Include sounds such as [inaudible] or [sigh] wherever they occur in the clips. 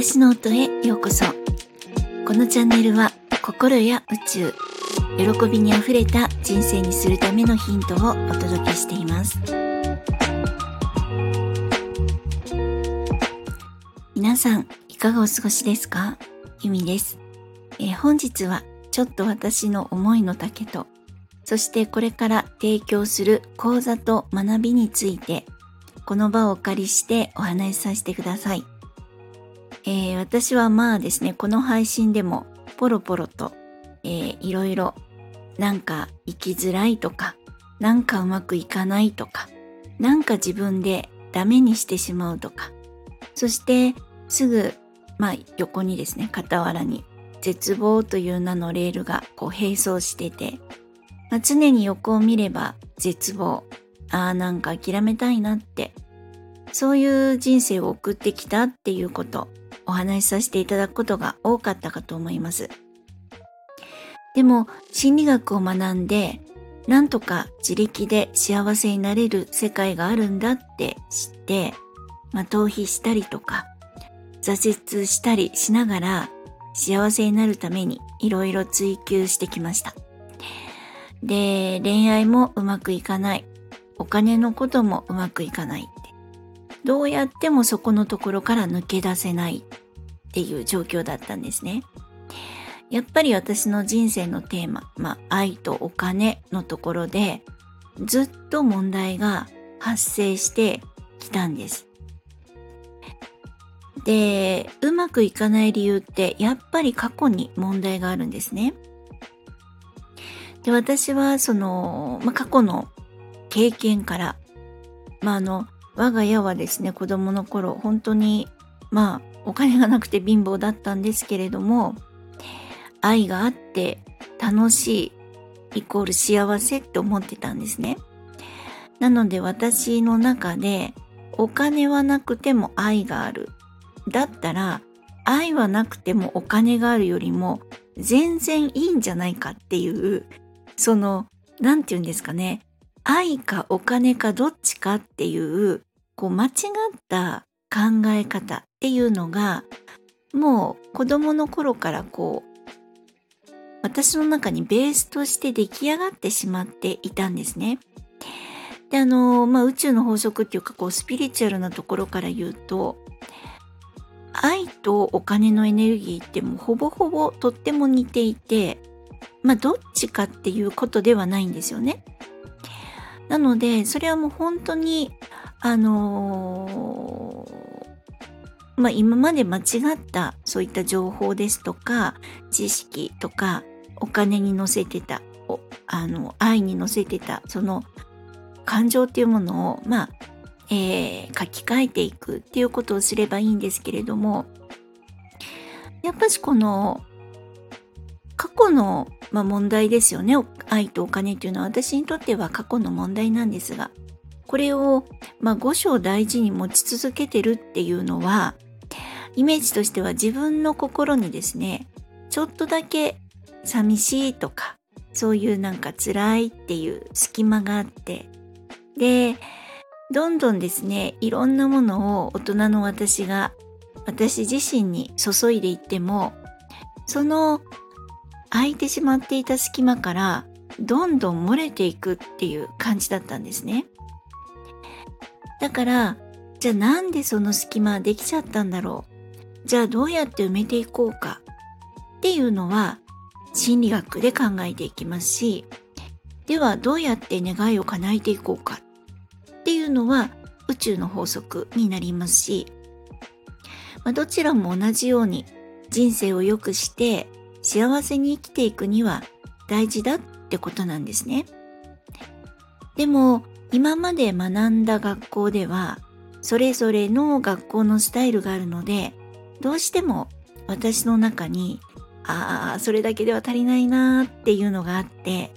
私の音へようこそ。このチャンネルは心や宇宙喜びにあふれた人生にするためのヒントをお届けしています。皆さんいかがお過ごしですか？ゆみです、えー、本日はちょっと私の思いの丈とそしてこれから提供する講座と学びについてこの場をお借りしてお話しさせてください。えー、私はまあですね、この配信でもポロポロと、えー、いろいろなんか生きづらいとか、なんかうまくいかないとか、なんか自分でダメにしてしまうとか、そしてすぐ、まあ横にですね、傍らに絶望という名のレールがこう並走してて、まあ、常に横を見れば絶望、ああなんか諦めたいなって、そういう人生を送ってきたっていうこと、お話しさせていただくことが多かったかと思います。でも心理学を学んでなんとか自力で幸せになれる世界があるんだって知って、まあ、逃避したりとか挫折したりしながら幸せになるためにいろいろ追求してきました。で、恋愛もうまくいかない。お金のこともうまくいかない。どうやってもそこのところから抜け出せないっていう状況だったんですね。やっぱり私の人生のテーマ、まあ、愛とお金のところでずっと問題が発生してきたんです。で、うまくいかない理由ってやっぱり過去に問題があるんですね。で、私はその、まあ、過去の経験から、まあ、あの、我が家はですね、子供の頃、本当に、まあ、お金がなくて貧乏だったんですけれども、愛があって楽しいイコール幸せって思ってたんですね。なので私の中でお金はなくても愛がある。だったら愛はなくてもお金があるよりも全然いいんじゃないかっていうその何て言うんですかね愛かお金かどっちかっていうこう間違った考え方っていうのがもう子供の頃からこう私の中にベースとして出来上がってしまっていたんですね。であの、まあ、宇宙の法則っていうかこうスピリチュアルなところから言うと愛とお金のエネルギーってもうほぼほぼとっても似ていてまあどっちかっていうことではないんですよね。なのでそれはもう本当にあのー、まあ今まで間違ったそういった情報ですとか知識とかお金に乗せてたあの愛に乗せてたその感情っていうものをまあ、えー、書き換えていくっていうことをすればいいんですけれどもやっぱしこの過去の、まあ、問題ですよね。愛とお金っていうのは私にとっては過去の問題なんですがこれを、まあ、五章大事に持ち続けてるっていうのはイメージとしては自分の心にですねちょっとだけ寂しいとかそういうなんか辛いっていう隙間があってでどんどんですねいろんなものを大人の私が私自身に注いでいってもその空いてしまっていた隙間からどんどん漏れていくっていう感じだったんですね。だからじゃあなんでその隙間できちゃったんだろう？じゃあどうやって埋めていこうか？っていうのは心理学で考えていきますしではどうやって願いを叶えていこうか？っていうのは宇宙の法則になりますし、まあ、どちらも同じように人生を良くして幸せに生きていくには大事だってことなんですね。でも今まで学んだ学校ではそれぞれの学校のスタイルがあるのでどうしても私の中にああそれだけでは足りないなーっていうのがあって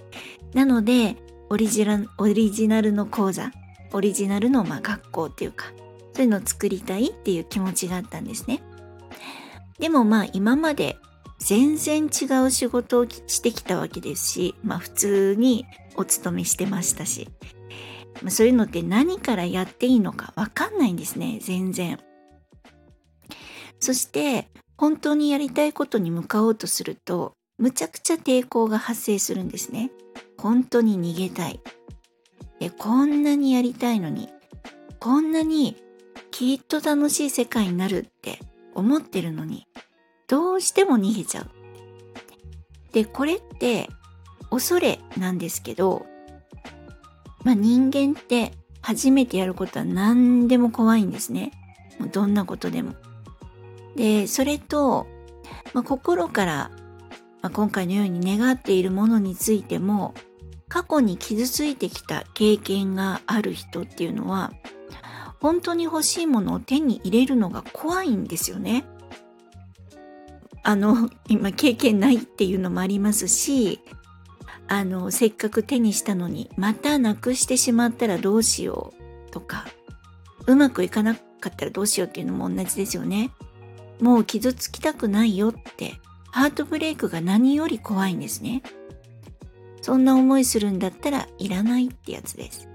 なのでオリジナオリジナルの講座オリジナルのまあ学校っていうかそういうのを作りたいっていう気持ちがあったんですね。でもまあ今まで全然違う仕事をしてきたわけですし、まあ普通にお勤めしてましたし、まあ、そういうのって何からやっていいのかわかんないんですね、全然。そして本当にやりたいことに向かおうとするとむちゃくちゃ抵抗が発生するんですね。本当に逃げたい。でこんなにやりたいのにこんなにきっと楽しい世界になるって思ってるのにどうしても逃げちゃう。でこれって恐れなんですけど、まあ、人間って初めてやることは何でも怖いんですね。もうどんなことでも。で、それと、まあ、心から、まあ、今回のように願っているものについても、過去に傷ついてきた経験がある人っていうのは、本当に欲しいものを手に入れるのが怖いんですよね。あの、今経験ないっていうのもありますし、あの、せっかく手にしたのに、またなくしてしまったらどうしようとか、うまくいかなかったらどうしようっていうのも同じですよね。もう傷つきたくないよって、ハートブレイクが何より怖いんですね。そんな思いするんだったらいらないってやつです。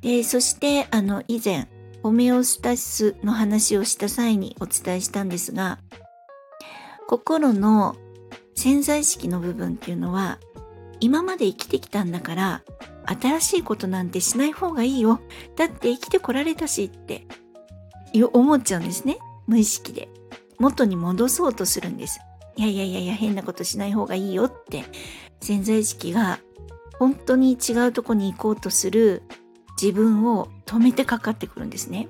で、そしてあの以前、ホメオスタシスの話をした際にお伝えしたんですが、心の潜在意識の部分っていうのは今まで生きてきたんだから新しいことなんてしない方がいいよ。だって生きてこられたしって思っちゃうんですね。無意識で。元に戻そうとするんです。いやいやいやいや変なことしない方がいいよって。潜在意識が本当に違うとこに行こうとする自分を止めてかかってくるんですね。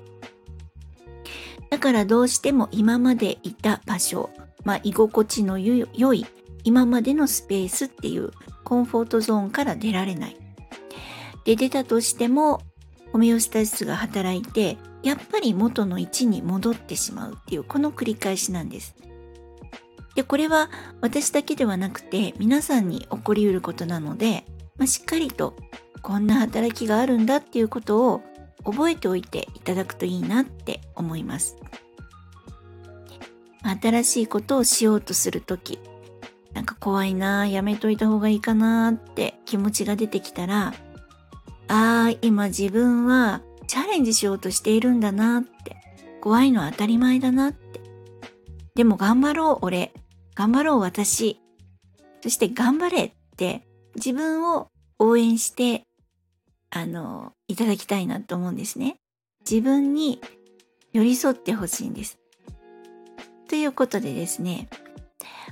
だからどうしても今までいた場所まあ居心地の良い今までのスペースっていうコンフォートゾーンから出られない。で、出たとしても、ホメオスタシスが働いて、やっぱり元の位置に戻ってしまうっていう、この繰り返しなんです。で、これは私だけではなくて、皆さんに起こりうることなので、まあ、しっかりとこんな働きがあるんだっていうことを覚えておいていただくといいなって思います。新しいことをしようとするとき、なんか怖いなやめといた方がいいかなって気持ちが出てきたら、ああ、今自分はチャレンジしようとしているんだなって、怖いのは当たり前だなって。でも頑張ろう俺、頑張ろう私、そして頑張れって自分を応援して、あの、いただきたいなと思うんですね。自分に寄り添ってほしいんです。ということでですね、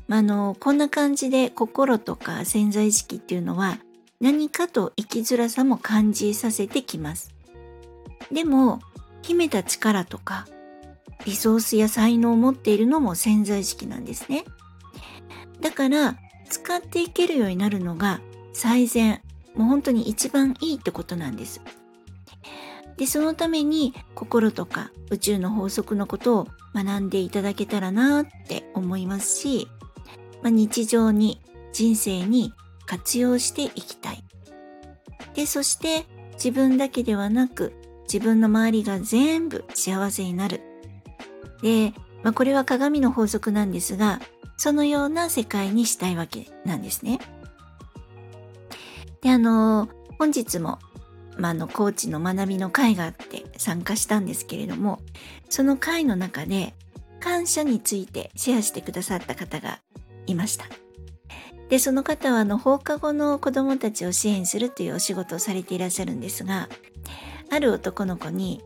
まあの、こんな感じで心とか潜在意識っていうのは何かと生きづらさも感じさせてきます。でも、秘めた力とかリソースや才能を持っているのも潜在意識なんですね。だから、使っていけるようになるのが最善、もう本当に一番いいってことなんです。で、そのために心とか宇宙の法則のことを学んでいただけたらなって思いますし、まあ、日常に人生に活用していきたい。で、そして自分だけではなく自分の周りが全部幸せになる。で、まあ、これは鏡の法則なんですが、そのような世界にしたいわけなんですね。で、あの、本日も、まあ、の、コーチの学びの会があって参加したんですけれども、その会の中で、感謝についてシェアしてくださった方がいました。で、その方はあの放課後の子供たちを支援するというお仕事をされていらっしゃるんですが、ある男の子に、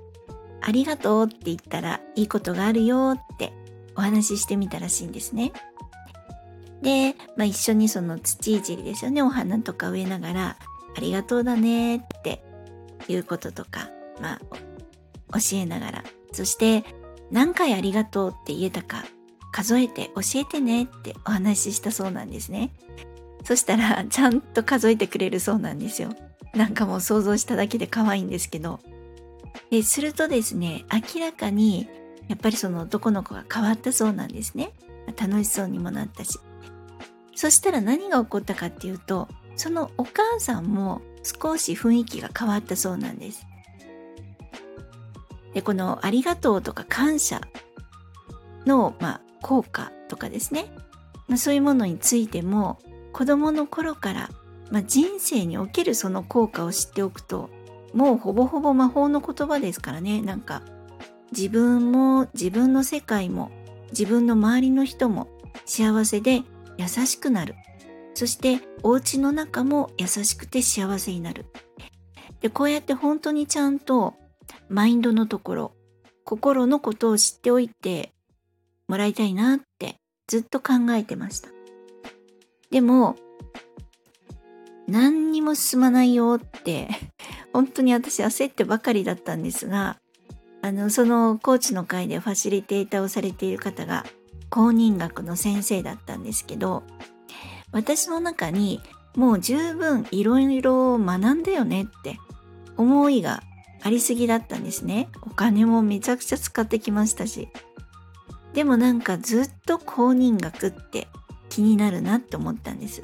ありがとうって言ったらいいことがあるよってお話ししてみたらしいんですね。で、まあ、一緒にその土いじりですよね。お花とか植えながら、ありがとうだねっていうこととか、まあ、教えながら、そして何回ありがとうって言えたか数えて教えてねってお話ししたそうなんですね。そしたらちゃんと数えてくれるそうなんですよ。なんかもう想像しただけで可愛いんですけど。でするとですね、明らかにやっぱりその男の子が変わったそうなんですね。楽しそうにもなったし。そしたら何が起こったかっていうと、そのお母さんも少し雰囲気が変わったそうなんです。で、このありがとうとか感謝の、まあ、効果とかですね、まあ、そういうものについても子供の頃から、まあ、人生におけるその効果を知っておくともうほぼほぼ魔法の言葉ですからねなんか自分も自分の世界も自分の周りの人も幸せで優しくなる。そしてお家の中も優しくて幸せになる。で、こうやって本当にちゃんとマインドのところ、心のことを知っておいてもらいたいなってずっと考えてました。でも、何にも進まないよって [laughs] 本当に私焦ってばかりだったんですが、あの、そのコーチの会でファシリテーターをされている方が公認学の先生だったんですけど、私の中にもう十分いろいろ学んだよねって思いがありすぎだったんですね。お金もめちゃくちゃ使ってきましたし。でもなんかずっと公認学って気になるなって思ったんです。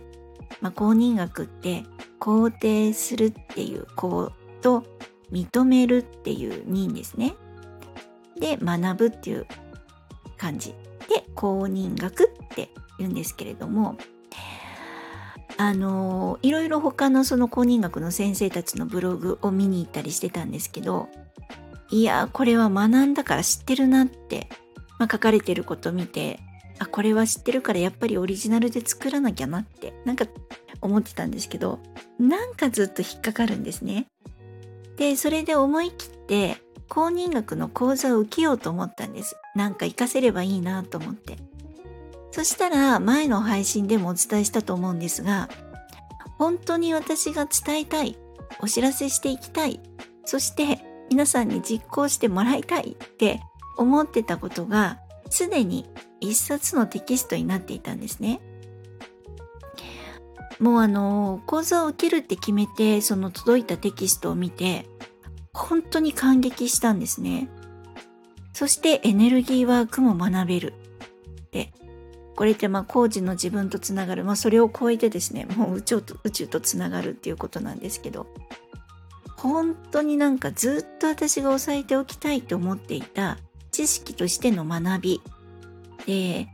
まあ、公認学って肯定するっていう公と認めるっていう認ですね。で、学ぶっていう感じ。で、公認学って言うんですけれども、あのいろいろ他のその公認学の先生たちのブログを見に行ったりしてたんですけど、いや、これは学んだから知ってるなって、まあ、書かれてること見て、あ、これは知ってるからやっぱりオリジナルで作らなきゃなって、なんか思ってたんですけど、なんかずっと引っかかるんですね。で、それで思い切って、公認学の講座を受けようと思ったんです。なんか活かせればいいなと思って。そしたら前の配信でもお伝えしたと思うんですが、本当に私が伝えたい、お知らせしていきたい、そして皆さんに実行してもらいたいって思ってたことが、すでに一冊のテキストになっていたんですね。もうあの、講座を受けるって決めて、その届いたテキストを見て、本当に感激したんですね。そしてエネルギーワークも学べる。で、これってまあ工事の自分とつながる、まあそれを超えてですね、もう宇宙と宇宙とつながるっていうことなんですけど、本当になんかずっと私が押さえておきたいと思っていた知識としての学びで、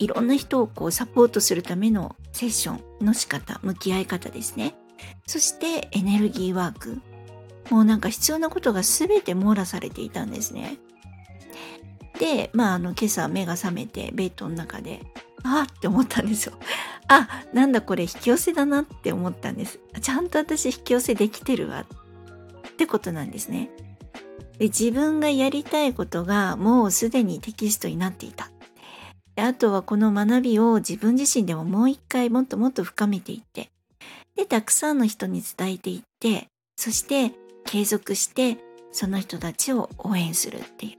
いろんな人をこうサポートするためのセッションの仕方、向き合い方ですね。そしてエネルギーワーク。もうなんか必要なことが全て網羅されていたんですね。で、まああの今朝目が覚めてベッドの中で、あって思ったんですよ。あ、なんだこれ引き寄せだなって思ったんです。ちゃんと私引き寄せできてるわってことなんですね。で自分がやりたいことがもうすでにテキストになっていた。であとはこの学びを自分自身でももう一回もっともっと深めていって、で、たくさんの人に伝えていって、そして継続してその人たちを応援するっていう。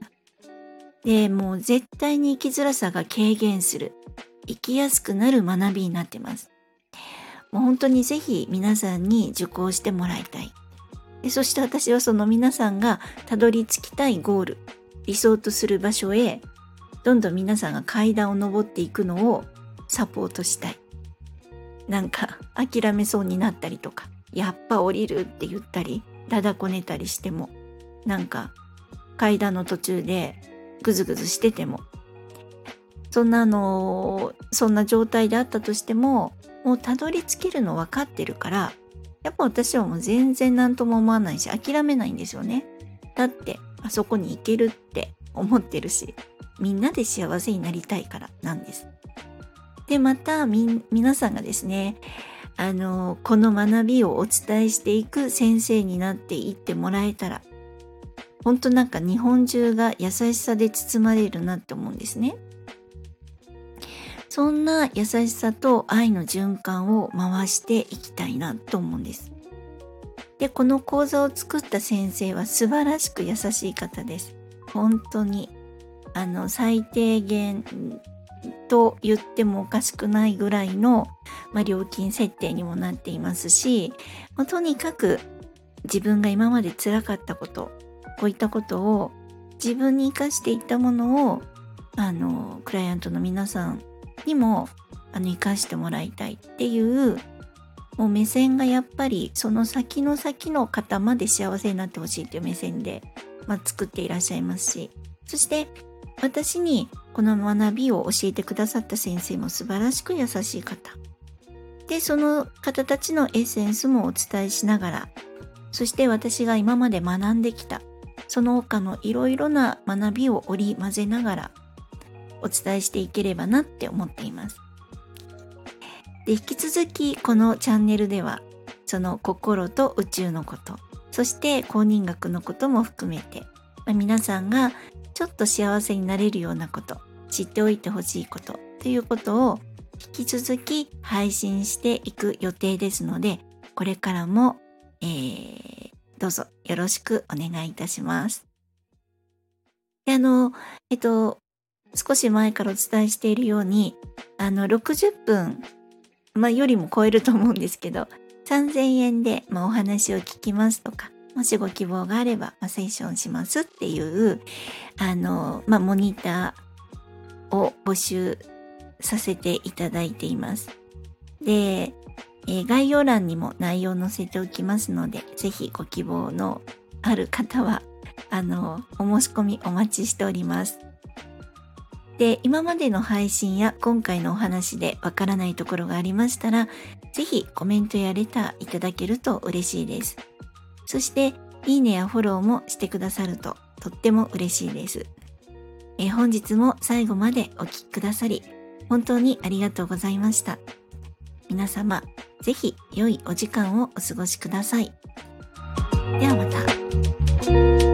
で、もう絶対に生きづらさが軽減する。生きやすくなる学びになってます。もう本当にぜひ皆さんに受講してもらいたい。でそして私はその皆さんがたどり着きたいゴール、理想とする場所へどんどん皆さんが階段を登っていくのをサポートしたい。なんか諦めそうになったりとか、やっぱ降りるって言ったり、だだこねたりしても、なんか階段の途中でぐずぐずしてても、そんなの、そんな状態であったとしても、もうたどり着けるの分かってるから、やっぱ私はもう全然何とも思わないし、諦めないんですよね。だって、あそこに行けるって思ってるし、みんなで幸せになりたいからなんです。で、また、皆さんがですね、あの、この学びをお伝えしていく先生になっていってもらえたら、本当なんか日本中が優しさで包まれるなって思うんですね。そんな優しさと愛の循環を回していきたいなと思うんです。で、この講座を作った先生は素晴らしく優しい方です。本当にあの最低限と言ってもおかしくないぐらいの、まあ、料金設定にもなっていますし、まあ、とにかく自分が今まで辛かったことこういったことを自分に生かしていったものをあのクライアントの皆さんにもあの生かしてもらいたいっていうもう目線がやっぱりその先の先の方まで幸せになってほしいという目線で、まあ、作っていらっしゃいますしそして私にこの学びを教えてくださった先生も素晴らしく優しい方。で、その方たちのエッセンスもお伝えしながら、そして私が今まで学んできた、その他のいろいろな学びを織り交ぜながら、お伝えしていければなって思っています。で引き続きこのチャンネルではその心と宇宙のことそして公認学のことも含めて、まあ、皆さんがちょっと幸せになれるようなこと知っておいてほしいことということを引き続き配信していく予定ですのでこれからも、えー、どうぞよろしくお願いいたします。であの、えっと、少し前からお伝えしているように、あの、60分、まあ、よりも超えると思うんですけど、3000円で、まあ、お話を聞きますとか、もしご希望があれば、まあ、セッションしますっていう、あの、まあ、モニターを募集させていただいています。で、えー、概要欄にも内容を載せておきますので、ぜひご希望のある方は、あの、お申し込みお待ちしております。で、今までの配信や今回のお話でわからないところがありましたら、ぜひコメントやレターいただけると嬉しいです。そして、いいねやフォローもしてくださるととっても嬉しいです。え本日も最後までお聴きくださり、本当にありがとうございました。皆様、ぜひ良いお時間をお過ごしください。ではまた。